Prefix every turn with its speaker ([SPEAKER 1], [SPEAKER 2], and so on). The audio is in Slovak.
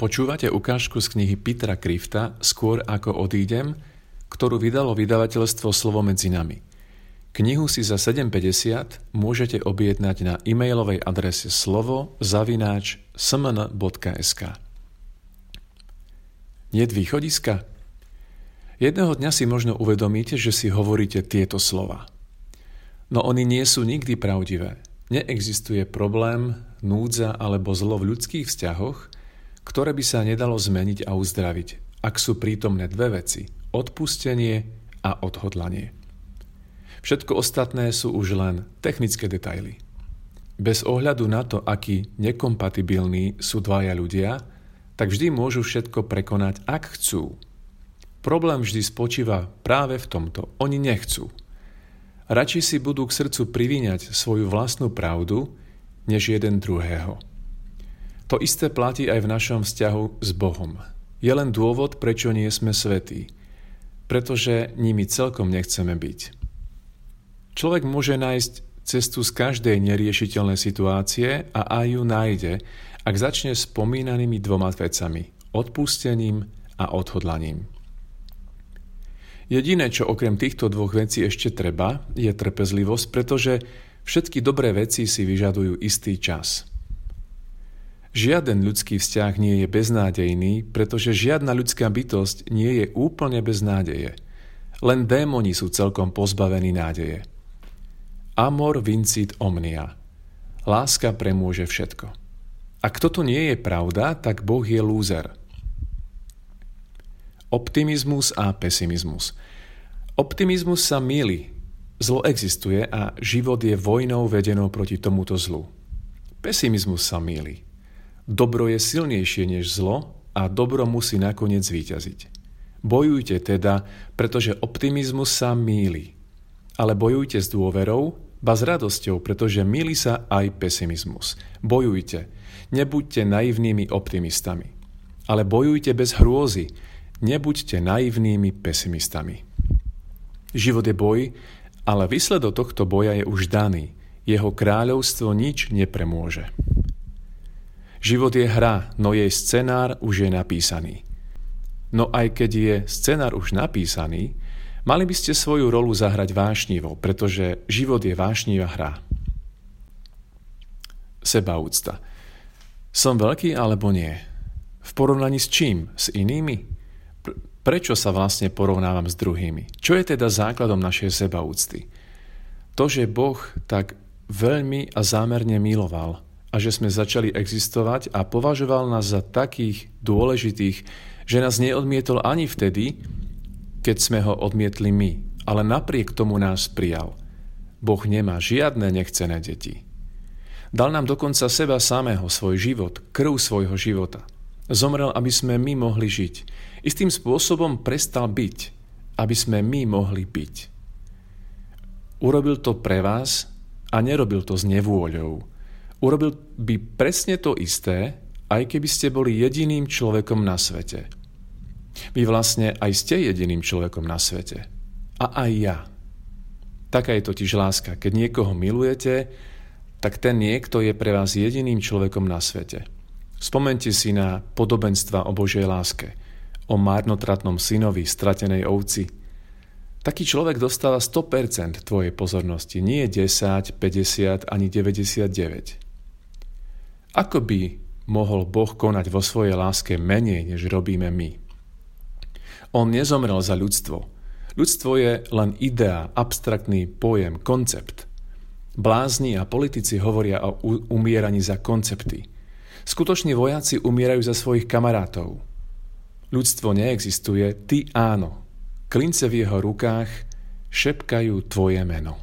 [SPEAKER 1] Počúvate ukážku z knihy Petra Krifta Skôr ako odídem, ktorú vydalo vydavateľstvo Slovo medzi nami. Knihu si za 7,50 môžete objednať na e-mailovej adrese slovo zavináč smn.sk Niet východiska? Jedného dňa si možno uvedomíte, že si hovoríte tieto slova. No oni nie sú nikdy pravdivé. Neexistuje problém, núdza alebo zlo v ľudských vzťahoch, ktoré by sa nedalo zmeniť a uzdraviť, ak sú prítomné dve veci – odpustenie a odhodlanie. Všetko ostatné sú už len technické detaily. Bez ohľadu na to, aký nekompatibilní sú dvaja ľudia, tak vždy môžu všetko prekonať, ak chcú. Problém vždy spočíva práve v tomto. Oni nechcú. Radšej si budú k srdcu privíňať svoju vlastnú pravdu, než jeden druhého. To isté platí aj v našom vzťahu s Bohom. Je len dôvod, prečo nie sme svetí. Pretože nimi celkom nechceme byť. Človek môže nájsť cestu z každej neriešiteľnej situácie a aj ju nájde, ak začne spomínanými dvoma vecami – odpustením a odhodlaním. Jediné, čo okrem týchto dvoch vecí ešte treba, je trpezlivosť, pretože všetky dobré veci si vyžadujú istý čas – Žiaden ľudský vzťah nie je beznádejný, pretože žiadna ľudská bytosť nie je úplne bez nádeje. Len démoni sú celkom pozbavení nádeje. Amor vincit omnia. Láska premôže všetko. Ak toto nie je pravda, tak Boh je lúzer. Optimizmus a pesimizmus. Optimizmus sa míli. Zlo existuje a život je vojnou vedenou proti tomuto zlu. Pesimizmus sa míli. Dobro je silnejšie než zlo a dobro musí nakoniec zvíťaziť. Bojujte teda, pretože optimizmus sa míli. Ale bojujte s dôverou, ba s radosťou, pretože míli sa aj pesimizmus. Bojujte, nebuďte naivnými optimistami. Ale bojujte bez hrôzy, nebuďte naivnými pesimistami. Život je boj, ale výsledok tohto boja je už daný. Jeho kráľovstvo nič nepremôže. Život je hra, no jej scenár už je napísaný. No aj keď je scenár už napísaný, mali by ste svoju rolu zahrať vášnivo, pretože život je vášnivá hra. Sebaúcta. Som veľký alebo nie? V porovnaní s čím? S inými? Prečo sa vlastne porovnávam s druhými? Čo je teda základom našej sebaúcty? To, že Boh tak veľmi a zámerne miloval, a že sme začali existovať a považoval nás za takých dôležitých, že nás neodmietol ani vtedy, keď sme ho odmietli my, ale napriek tomu nás prijal. Boh nemá žiadne nechcené deti. Dal nám dokonca seba samého, svoj život, krv svojho života. Zomrel, aby sme my mohli žiť. Istým spôsobom prestal byť, aby sme my mohli byť. Urobil to pre vás a nerobil to s nevôľou urobil by presne to isté, aj keby ste boli jediným človekom na svete. Vy vlastne aj ste jediným človekom na svete. A aj ja. Taká je totiž láska. Keď niekoho milujete, tak ten niekto je pre vás jediným človekom na svete. Spomente si na podobenstva o Božej láske, o marnotratnom synovi, stratenej ovci. Taký človek dostáva 100% tvojej pozornosti, nie 10, 50 ani 99. Ako by mohol Boh konať vo svojej láske menej, než robíme my? On nezomrel za ľudstvo. Ľudstvo je len idea, abstraktný pojem, koncept. Blázni a politici hovoria o umieraní za koncepty. Skutoční vojaci umierajú za svojich kamarátov. Ľudstvo neexistuje, ty áno. Klince v jeho rukách šepkajú tvoje meno.